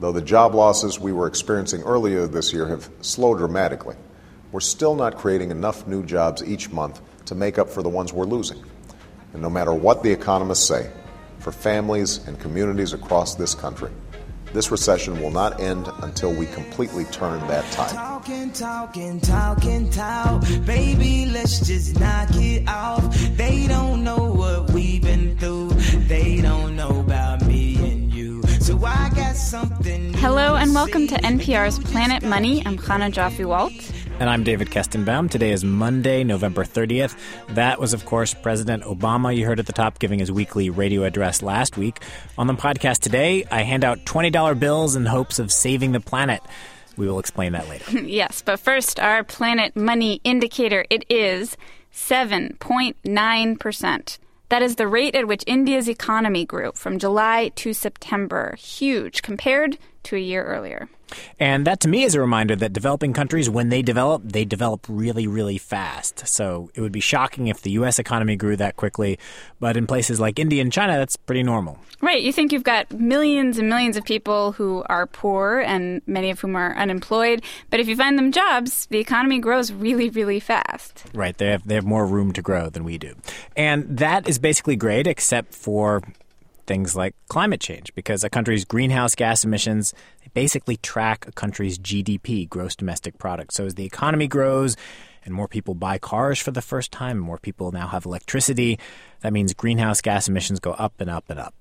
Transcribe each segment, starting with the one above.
Though the job losses we were experiencing earlier this year have slowed dramatically, we're still not creating enough new jobs each month to make up for the ones we're losing. And no matter what the economists say, for families and communities across this country, this recession will not end until we completely turn that tide. Talking, talking, talking, talk. Baby, let's just knock it off. They don't know what we've been through. They don't know about me and you. So I. Hello and welcome to NPR's Planet Money. I'm Chana Joffe Walt. And I'm David Kestenbaum. Today is Monday, November 30th. That was, of course, President Obama. You heard at the top giving his weekly radio address last week. On the podcast today, I hand out $20 bills in hopes of saving the planet. We will explain that later. yes, but first, our Planet Money indicator. It is 7.9%. That is the rate at which India's economy grew from July to September. Huge compared to a year earlier. And that to me is a reminder that developing countries, when they develop, they develop really, really fast. So it would be shocking if the U.S. economy grew that quickly. But in places like India and China, that's pretty normal. Right. You think you've got millions and millions of people who are poor and many of whom are unemployed. But if you find them jobs, the economy grows really, really fast. Right. They have, they have more room to grow than we do. And that is basically great, except for things like climate change, because a country's greenhouse gas emissions basically track a country's GDP, gross domestic product. So as the economy grows and more people buy cars for the first time, more people now have electricity, that means greenhouse gas emissions go up and up and up.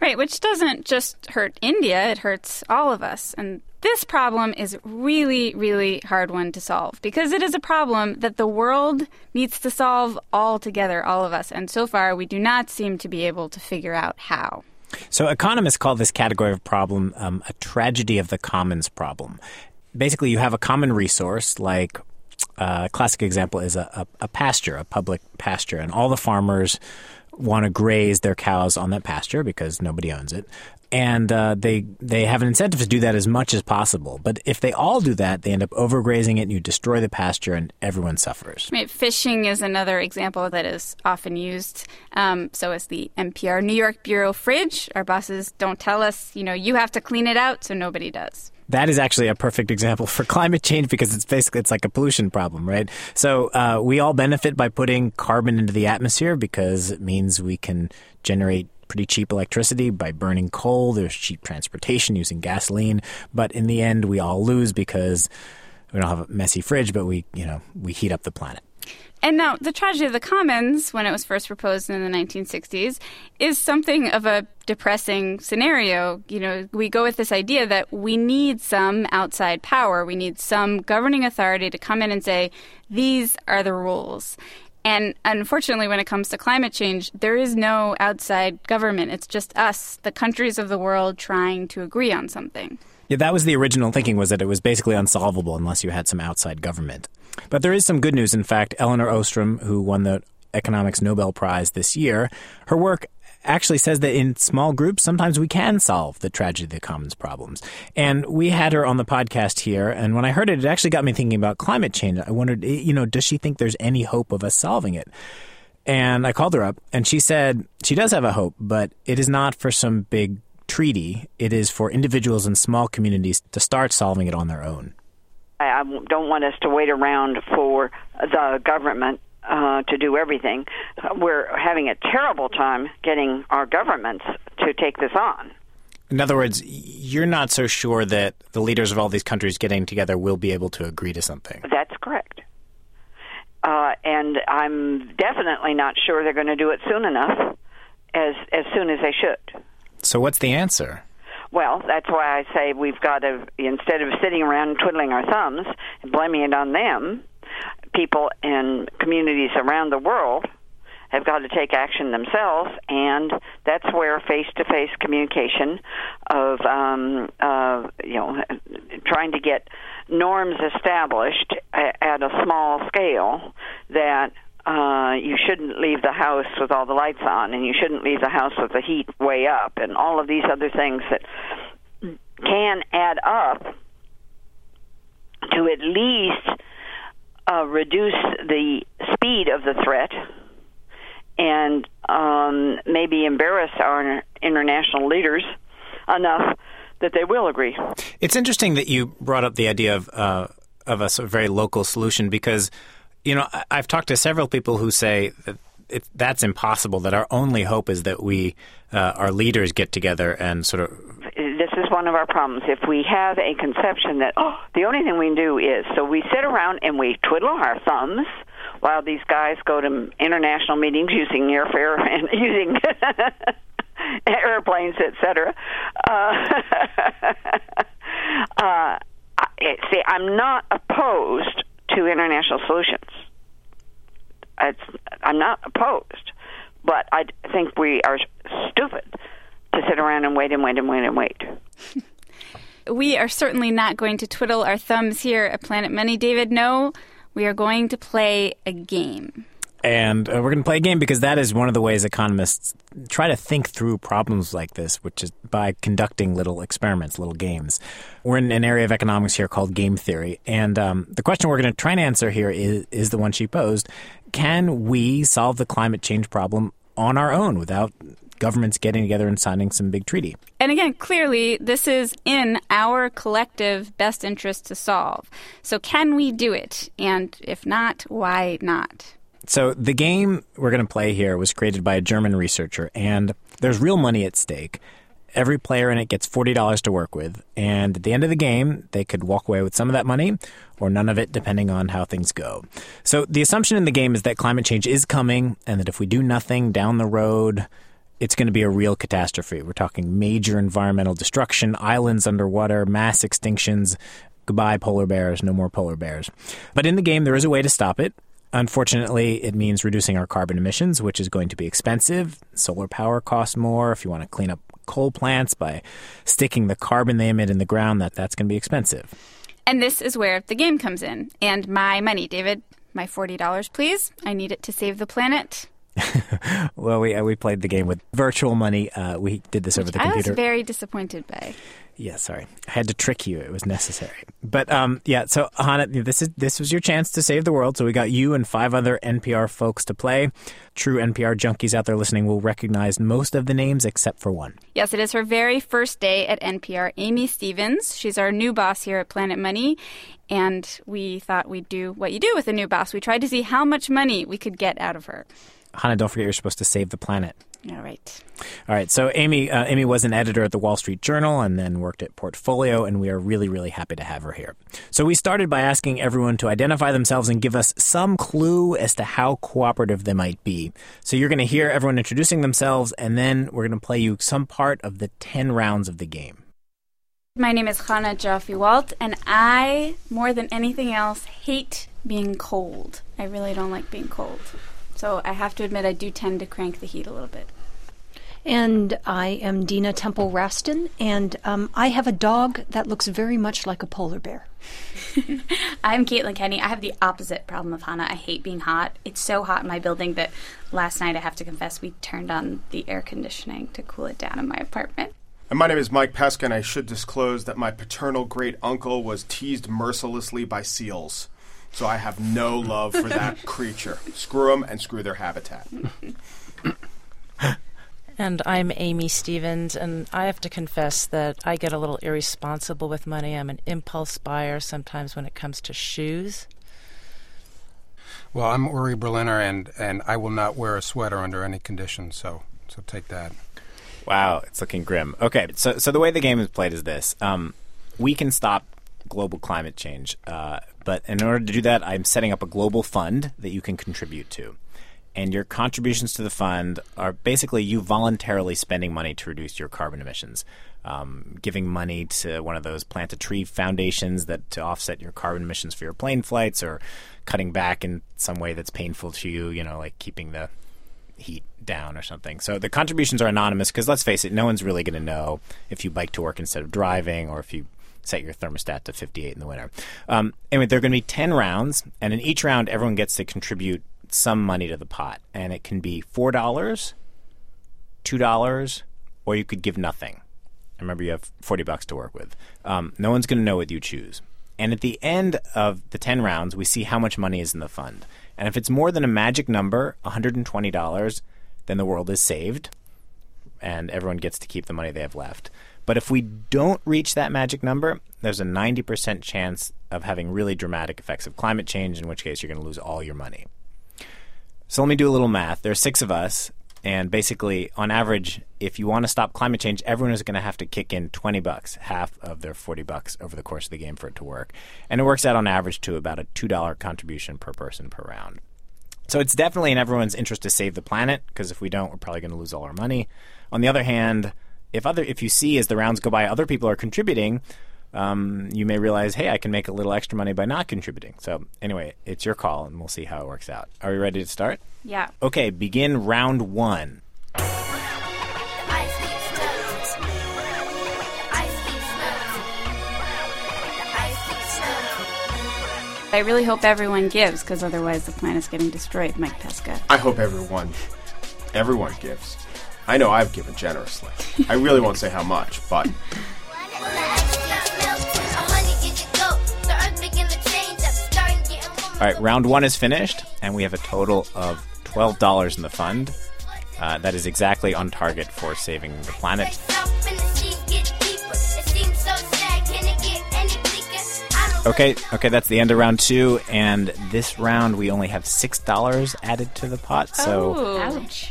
Right, which doesn't just hurt India, it hurts all of us. And this problem is really, really hard one to solve because it is a problem that the world needs to solve all together, all of us. And so far, we do not seem to be able to figure out how. So economists call this category of problem um, a tragedy of the commons problem. Basically, you have a common resource like uh, a classic example is a, a, a pasture, a public pasture, and all the farmers want to graze their cows on that pasture because nobody owns it and uh, they they have an incentive to do that as much as possible. But if they all do that, they end up overgrazing it, and you destroy the pasture, and everyone suffers. Right. Fishing is another example that is often used. Um, so is the NPR New York Bureau fridge. Our bosses don't tell us, you know, you have to clean it out, so nobody does. That is actually a perfect example for climate change because it's basically it's like a pollution problem, right? So uh, we all benefit by putting carbon into the atmosphere because it means we can generate pretty cheap electricity by burning coal. There's cheap transportation using gasoline. But in the end, we all lose because we don't have a messy fridge, but we, you know, we heat up the planet. And now, the tragedy of the commons, when it was first proposed in the 1960s, is something of a depressing scenario. You know, we go with this idea that we need some outside power, we need some governing authority to come in and say, these are the rules. And unfortunately, when it comes to climate change, there is no outside government. It's just us, the countries of the world, trying to agree on something. Yeah, that was the original thinking was that it was basically unsolvable unless you had some outside government. But there is some good news. In fact, Elinor Ostrom, who won the economics Nobel Prize this year, her work actually says that in small groups, sometimes we can solve the tragedy of the commons problems. And we had her on the podcast here, and when I heard it, it actually got me thinking about climate change. I wondered, eh, you know, does she think there's any hope of us solving it? And I called her up, and she said she does have a hope, but it is not for some big treaty. It is for individuals and small communities to start solving it on their own. I don't want us to wait around for the government uh, to do everything. We're having a terrible time getting our governments to take this on. In other words, you're not so sure that the leaders of all these countries getting together will be able to agree to something. That's correct. Uh, and I'm definitely not sure they're going to do it soon enough, as as soon as they should. So, what's the answer? Well, that's why I say we've got to instead of sitting around twiddling our thumbs and blaming it on them, people in communities around the world have got to take action themselves, and that's where face-to-face communication of um, uh, you know trying to get norms established at a small scale that uh, you shouldn't leave the house with all the lights on, and you shouldn't leave the house with the heat way up, and all of these other things that can add up to at least uh, reduce the speed of the threat and um, maybe embarrass our international leaders enough that they will agree. It's interesting that you brought up the idea of uh, of a sort of very local solution because you know I've talked to several people who say that it, that's impossible. That our only hope is that we uh, our leaders get together and sort of is one of our problems. If we have a conception that oh, the only thing we can do is so we sit around and we twiddle our thumbs while these guys go to international meetings using airfare and using airplanes, etc. Uh, uh, see, I'm not opposed to international solutions. It's, I'm not opposed, but I think we are stupid to sit around and wait and wait and wait and wait. We are certainly not going to twiddle our thumbs here at Planet Money, David. No, we are going to play a game. And uh, we're going to play a game because that is one of the ways economists try to think through problems like this, which is by conducting little experiments, little games. We're in an area of economics here called game theory. And um, the question we're going to try and answer here is, is the one she posed Can we solve the climate change problem on our own without governments getting together and signing some big treaty? And again, clearly, this is in our collective best interest to solve. So, can we do it? And if not, why not? So the game we're going to play here was created by a German researcher, and there's real money at stake. Every player in it gets forty dollars to work with, and at the end of the game, they could walk away with some of that money or none of it, depending on how things go. So the assumption in the game is that climate change is coming, and that if we do nothing down the road, it's going to be a real catastrophe. We're talking major environmental destruction, islands underwater, mass extinctions. Goodbye, polar bears, no more polar bears. But in the game, there is a way to stop it. Unfortunately, it means reducing our carbon emissions, which is going to be expensive. Solar power costs more. If you want to clean up coal plants by sticking the carbon they emit in the ground, that, that's going to be expensive. And this is where the game comes in. And my money, David, my $40, please. I need it to save the planet. Well, we uh, we played the game with virtual money. Uh, we did this over the computer. I was very disappointed by. Yeah, sorry. I had to trick you. It was necessary. But um, yeah, so Chana, this is this was your chance to save the world. So we got you and five other NPR folks to play. True NPR junkies out there listening will recognize most of the names except for one. Yes, it is her very first day at NPR. Amy Stevens. She's our new boss here at Planet Money. And we thought we'd do what you do with a new boss. We tried to see how much money we could get out of her. Chana, don't forget you're supposed to save the planet. All right. All right. So Amy, uh, Amy was an editor at the Wall Street Journal and then worked at Portfolio, and we are really, really happy to have her here. So we started by asking everyone to identify themselves and give us some clue as to how cooperative they might be. So you're going to hear everyone introducing themselves, and then we're going to play you some part of the ten rounds of the game. My name is Chana Joffe Walt, and I, more than anything else, hate being cold. I really don't like being cold. So I have to admit, I do tend to crank the heat a little bit. And I am Dina Temple Raston, and um, I have a dog that looks very much like a polar bear. I'm Caitlin Kenny. I have the opposite problem of Chana. I hate being hot. It's so hot in my building that last night I have to confess we turned on the air conditioning to cool it down in my apartment. And my name is Mike Pesca, and I should disclose that my paternal great uncle was teased mercilessly by seals. So I have no love for that creature. Screw them and screw their habitat. And I'm Amy Stevens, and I have to confess that I get a little irresponsible with money. I'm an impulse buyer sometimes when it comes to shoes. Well, I'm Uri Berliner, and, and I will not wear a sweater under any conditions. So so take that. Wow, it's looking grim. Okay, so so the way the game is played is this: um, we can stop global climate change, uh, but in order to do that, I'm setting up a global fund that you can contribute to, and your contributions to the fund are basically you voluntarily spending money to reduce your carbon emissions. Um, giving money to one of those plant a tree foundations that to offset your carbon emissions for your plane flights, or cutting back in some way that's painful to you, you know, like keeping the heat down or something. So the contributions are anonymous because let's face it, no one's really going to know if you bike to work instead of driving or if you set your thermostat to 58 in the winter. Um, anyway, there are going to be 10 rounds, and in each round, everyone gets to contribute some money to the pot. And it can be $4, $2, or you could give nothing. Remember, you have 40 bucks to work with. Um, no one's going to know what you choose. And at the end of the 10 rounds, we see how much money is in the fund. And if it's more than a magic number, $120, then the world is saved and everyone gets to keep the money they have left. But if we don't reach that magic number, there's a 90% chance of having really dramatic effects of climate change, in which case you're going to lose all your money. So let me do a little math. There are six of us, and basically, on average, if you want to stop climate change, everyone is going to have to kick in 20 bucks, half of their 40 bucks over the course of the game for it to work. And it works out on average to about a $2 contribution per person per round. So it's definitely in everyone's interest to save the planet because if we don't, we're probably going to lose all our money. On the other hand, if other if you see as the rounds go by, other people are contributing, um, you may realize, hey, I can make a little extra money by not contributing. So anyway, it's your call, and we'll see how it works out. Are we ready to start? Yeah. Okay, begin round one. I really hope everyone gives because otherwise the planet's getting destroyed, Mike Pesca. I hope everyone, everyone gives. I know I've given generously. I really won't say how much, but All right, round one is finished, and we have a total of twelve dollars in the fund. Uh, that is exactly on target for saving the planet. Okay, okay, that's the end of round two, and this round we only have six dollars added to the pot. So Oh. Ouch.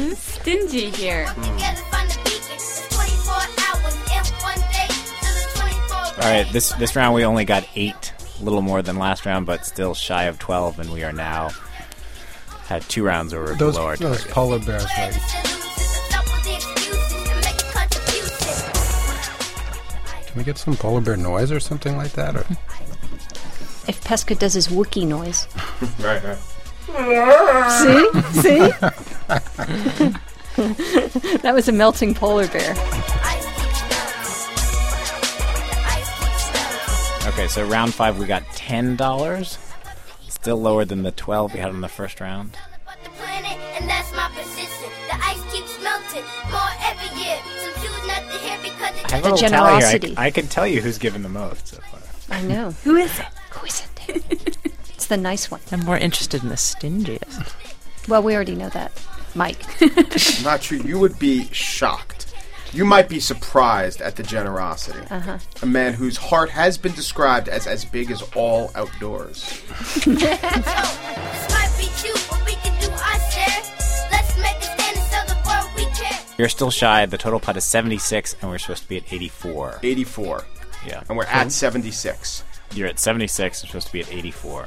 Who's stingy here? All right, this this round we only got eight, a little more than last round, but still shy of twelve, and we are now had two rounds over Those, below our those target. polar bears, right? Can we get some polar bear noise or something like that? Or If Pesca does his Wookie noise. right, right. See? See? that was a melting polar bear. Okay, so round five we got ten dollars, still lower than the twelve we had in the first round. I have a The little tally here. I, generosity. I can tell you who's given the most so far. I know. Who is it? Who is it? it's the nice one. I'm more interested in the stingiest. Well, we already know that. Mike. Not true. You would be shocked. You might be surprised at the generosity. Uh-huh. A man whose heart has been described as as big as all outdoors. You're still shy. The total pot is seventy six, and we're supposed to be at eighty four. 84. Yeah, And we're at 76. you're at seventy six. We're supposed to be at eighty four.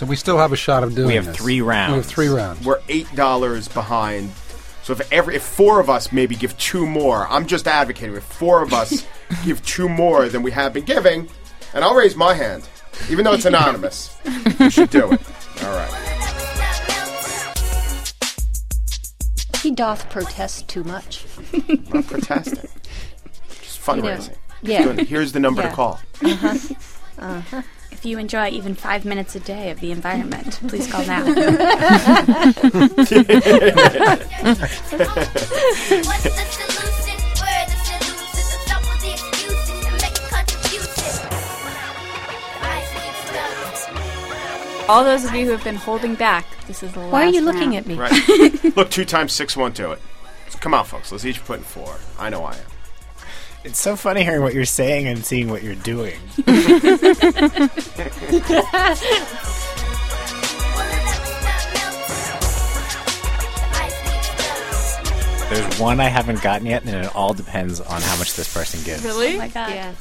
So we still have a shot of doing We have this. three rounds. We have three rounds. We're $8 behind. So if every if four of us maybe give two more, I'm just advocating if four of us give two more than we have been giving, and I'll raise my hand. Even though it's anonymous. you should do it. All right. He doth protest too much. I'm not protesting. Just fundraising. yeah. Good. Here's the number Yeah. to call. Uh-huh. Uh-huh. If you enjoy even five minutes a day of the environment, please call now. All those of you who have been holding back, this is the last Why are you looking round. at me? Right. Look, two times six won't do it. So come on, folks. Let's each put in four. I know I am. It's so funny hearing what you're saying and seeing what you're doing. There's one I haven't gotten yet, and it all depends on how much this person gives. Really? Oh my god. Yeah.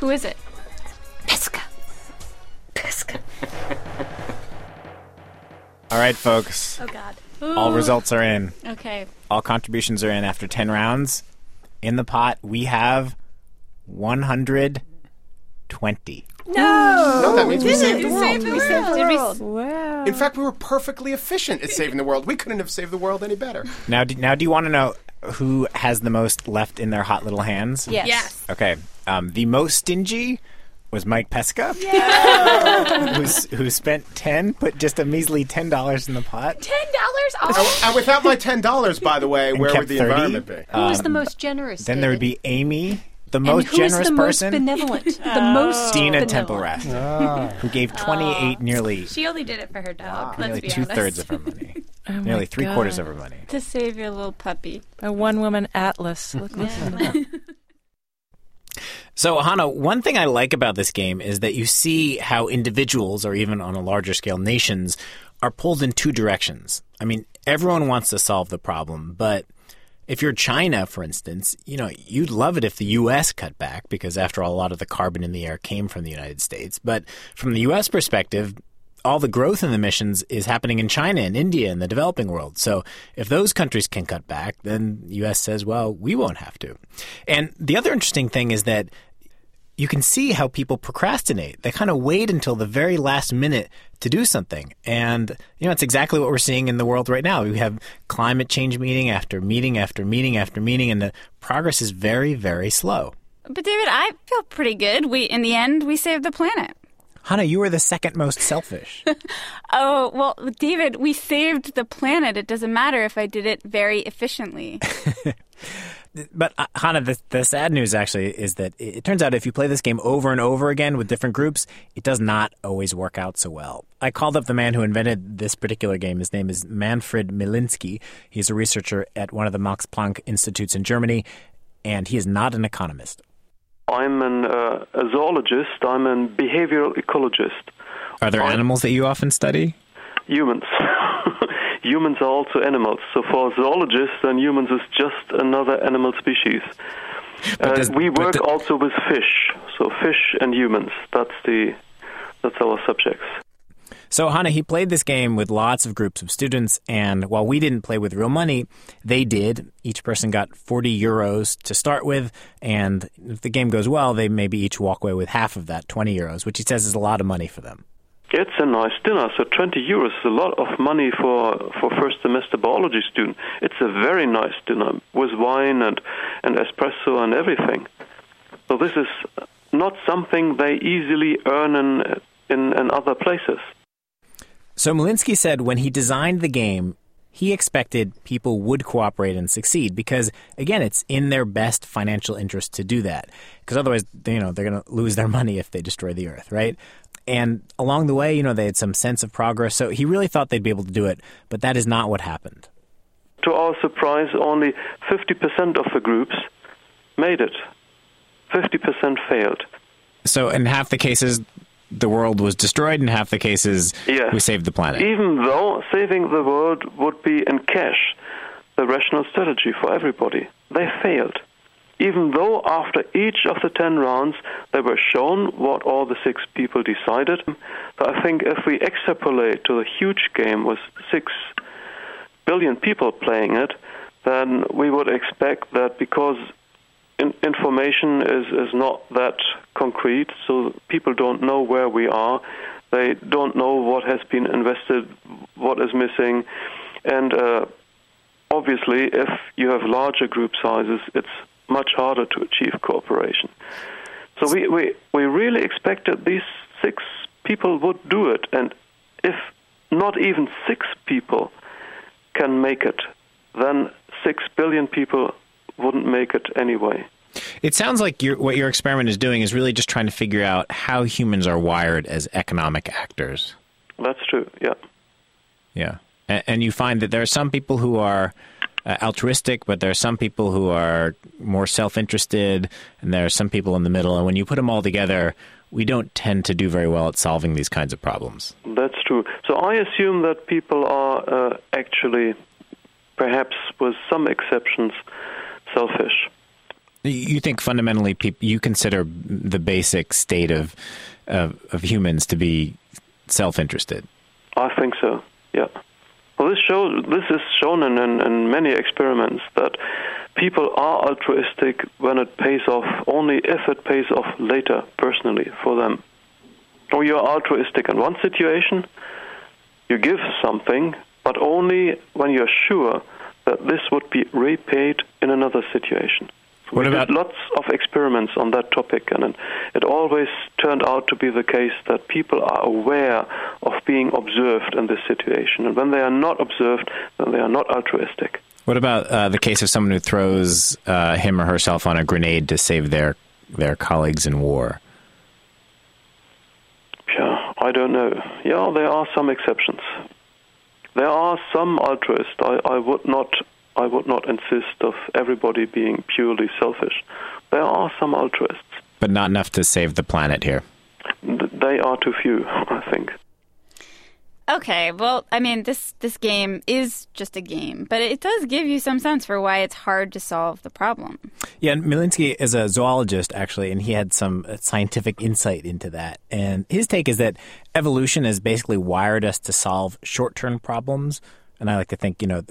Who is it? Pesca. Pesca. All right, folks. Oh god. All results are in. Okay. All contributions are in after 10 rounds. In the pot, we have 120. No, that means we saved the world. Did we Wow. In fact, we were perfectly efficient at saving the world. We couldn't have saved the world any better. Now, do, now, do you want to know who has the most left in their hot little hands? Yes. Yes. Okay. Um, the most stingy was Mike Pesca, who's, who spent 10, put just a measly $10 in the pot. Ten dollars off. And without my ten dollars, by the way, And where would the 30? environment be? Who is the um, most generous? Then there would be Amy, the most who is generous the person. most benevolent? the most Dina benevolent. Temple Rest, ah. who gave 28, nearly, She only did it for her dog. Ah, let's nearly be two honest. thirds of her money. Oh nearly three quarters of her money. to save your little puppy. A one woman atlas. Look, listen to that. So, Chana, one thing I like about this game is that you see how individuals, or even on a larger scale, nations, are pulled in two directions. I mean, everyone wants to solve the problem, but if you're China, for instance, you know, you'd love it if the U.S. cut back because, after all, a lot of the carbon in the air came from the United States. But from the U.S. perspective, all the growth in the emissions is happening in China and India and the developing world. So if those countries can cut back, then the U.S. says, well, we won't have to. And the other interesting thing is that you can see how people procrastinate. They kind of wait until the very last minute to do something. And, you know, it's exactly what we're seeing in the world right now. We have climate change meeting after meeting after meeting after meeting, and the progress is very, very slow. But David, I feel pretty good. We in the end we saved the planet. Chana, you were the second most selfish. oh, well, David, we saved the planet. It doesn't matter if I did it very efficiently. but uh, Chana, the, the, sad news actually is that it, it, turns out if you play this game over and over again with different groups, it does not always work out so well. I called up the man who invented this particular game. His name is Manfred Milinski. He's a researcher at one of the Max Planck Institutes in Germany, and he is not an economist. I'm an uh, a zoologist. I'm a behavioral ecologist. Are there I'm, animals that you often study? Humans. humans are also animals. So for zoologists, then humans is just another animal species. Uh, does, we work also with fish. So fish and humans. That's the that's our subjects. So, Chana, he played this game with lots of groups of students, and while we didn't play with real money, they did. Each person got 40 euros to start with, and if the game goes well, they maybe each walk away with half of that, 20 euros, which he says is a lot of money for them. It's a nice dinner. So 20 euros is a lot of money for for first semester biology student. It's a very nice dinner with wine and and espresso and everything. So this is not something they easily earn in in, in other places. So Milinski said when he designed the game, he expected people would cooperate and succeed because again it's in their best financial interest to do that. Because otherwise you know they're going to lose their money if they destroy the earth right? And along the way you know they had some sense of progress so he really thought they'd be able to do it but that is not what happened. To our surprise only 50% of the groups made it. 50% failed. So in half the cases the world was destroyed. In half the cases, we saved the planet. Even though saving the world would be in cash, the rational strategy for everybody, they failed. Even though after each of the ten rounds they were shown what all the six people decided, I think if we extrapolate to the huge game with six billion people playing it, then we would expect that because in, information is, is not that concrete, so people don't know where we are. They don't know what has been invested, what is missing, and uh, obviously, if you have larger group sizes, it's much harder to achieve cooperation. So we, we, we really expected these six people would do it, and if not even six people can make it, then six billion people wouldn't make it anyway. It sounds like what your experiment is doing is really just trying to figure out how humans are wired as economic actors. That's true. Yeah. Yeah, and, and you find that there are some people who are uh, altruistic, but there are some people who are more self-interested, and there are some people in the middle. And when you put them all together, we don't tend to do very well at solving these kinds of problems. That's true. So I assume that people are uh, actually, perhaps with some exceptions, selfish. You think fundamentally, you consider the basic state of, of, of humans to be self-interested. I think so. Yeah. Well, this shows this is shown in, in, in, many experiments that people are altruistic when it pays off, only if it pays off later, personally, for them. Or you're altruistic in one situation, you give something, but only when you're sure that this would be repaid in another situation. What we about did lots of experiments on that topic, and it always turned out to be the case that people are aware of being observed in this situation, and when they are not observed, then they are not altruistic. What about uh, the case of someone who throws uh, him or herself on a grenade to save their their colleagues in war? Yeah, I don't know. Yeah, there are some exceptions. There are some altruists. I, I would not I would not insist of everybody being purely selfish. There are some altruists. But not enough to save the planet here. They are too few, I think. Okay, well, I mean, this this game is just a game, but it does give you some sense for why it's hard to solve the problem. Yeah, and Milinski is a zoologist actually, and he had some uh, scientific insight into that. And his take is that evolution has basically wired us to solve short-term problems. And I like to think, you know,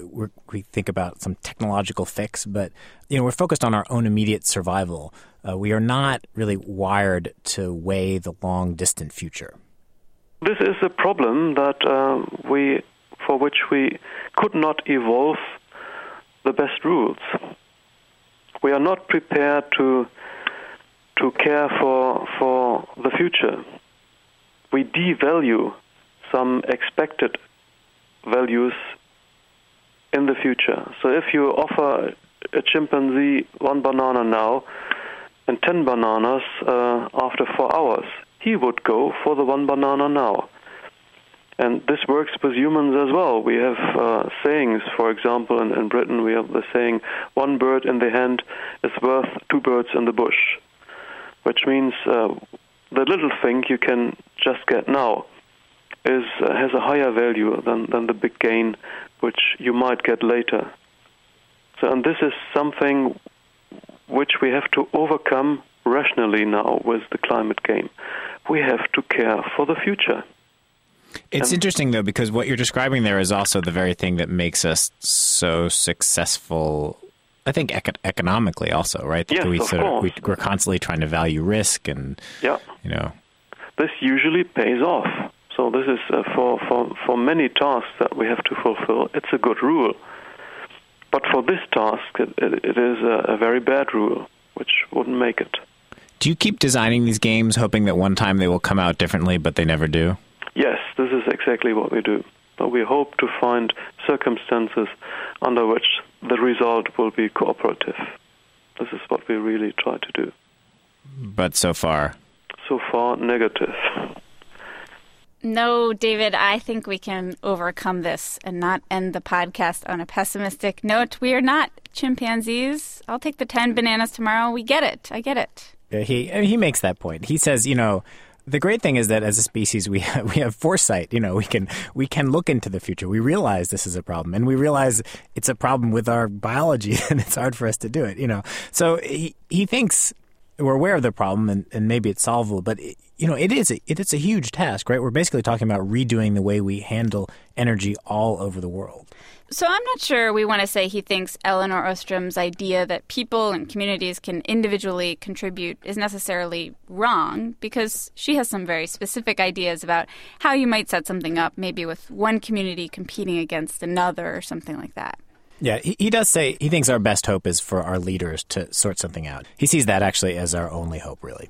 we think about some technological fix, but you know, we're focused on our own immediate survival. Uh, we are not really wired to weigh the long distant future. This is a problem that uh, we, for which we could not evolve the best rules. We are not prepared to to care for for the future. We devalue some expected values in the future. So if you offer a chimpanzee one banana now and ten bananas uh, after four hours, he would go for the one banana now. And this works with humans as well. We have uh, sayings, for example, in, in Britain, we have the saying, one bird in the hand is worth two birds in the bush, which means uh, the little thing you can just get now is uh, has a higher value than, than the big gain which you might get later. So, and this is something which we have to overcome rationally now with the climate game we have to care for the future. It's and, interesting though because what you're describing there is also the very thing that makes us so successful. I think eco- economically also, right? That yes, we of sort course. Of, we, are constantly trying to value risk and yeah. you know. This usually pays off. So this is uh, for, for for many tasks that we have to fulfill. It's a good rule. But for this task, it, it, it is a, a very bad rule, which wouldn't make it. Do you keep designing these games hoping that one time they will come out differently, but they never do? Yes, this is exactly what we do. But we hope to find circumstances under which the result will be cooperative. This is what we really try to do. But so far? So far, negative. No, David, I think we can overcome this and not end the podcast on a pessimistic note. We are not chimpanzees. I'll take the 10 bananas tomorrow. We get it. I get it. He he makes that point. He says, you know, the great thing is that as a species we have, we have foresight. You know, we can we can look into the future. We realize this is a problem, and we realize it's a problem with our biology, and it's hard for us to do it. You know, so he he thinks we're aware of the problem, and, and maybe it's solvable. But it, you know, it is a, it is a huge task, right? We're basically talking about redoing the way we handle energy all over the world. So I'm not sure we want to say he thinks Elinor Ostrom's idea that people and communities can individually contribute is necessarily wrong because she has some very specific ideas about how you might set something up, maybe with one community competing against another or something like that. Yeah, he, he does say he thinks our best hope is for our leaders to sort something out. He sees that actually as our only hope, really.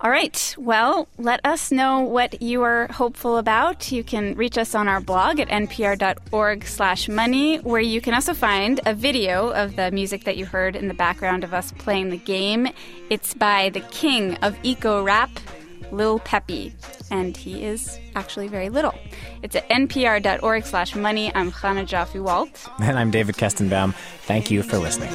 All right. Well, let us know what you are hopeful about. You can reach us on our blog at npr.org/money, where you can also find a video of the music that you heard in the background of us playing the game. It's by the king of eco rap, Lil Peppy, and he is actually very little. It's at npr.org slash money. I'm Chana Joffe Walt, and I'm David Kestenbaum. Thank you for listening.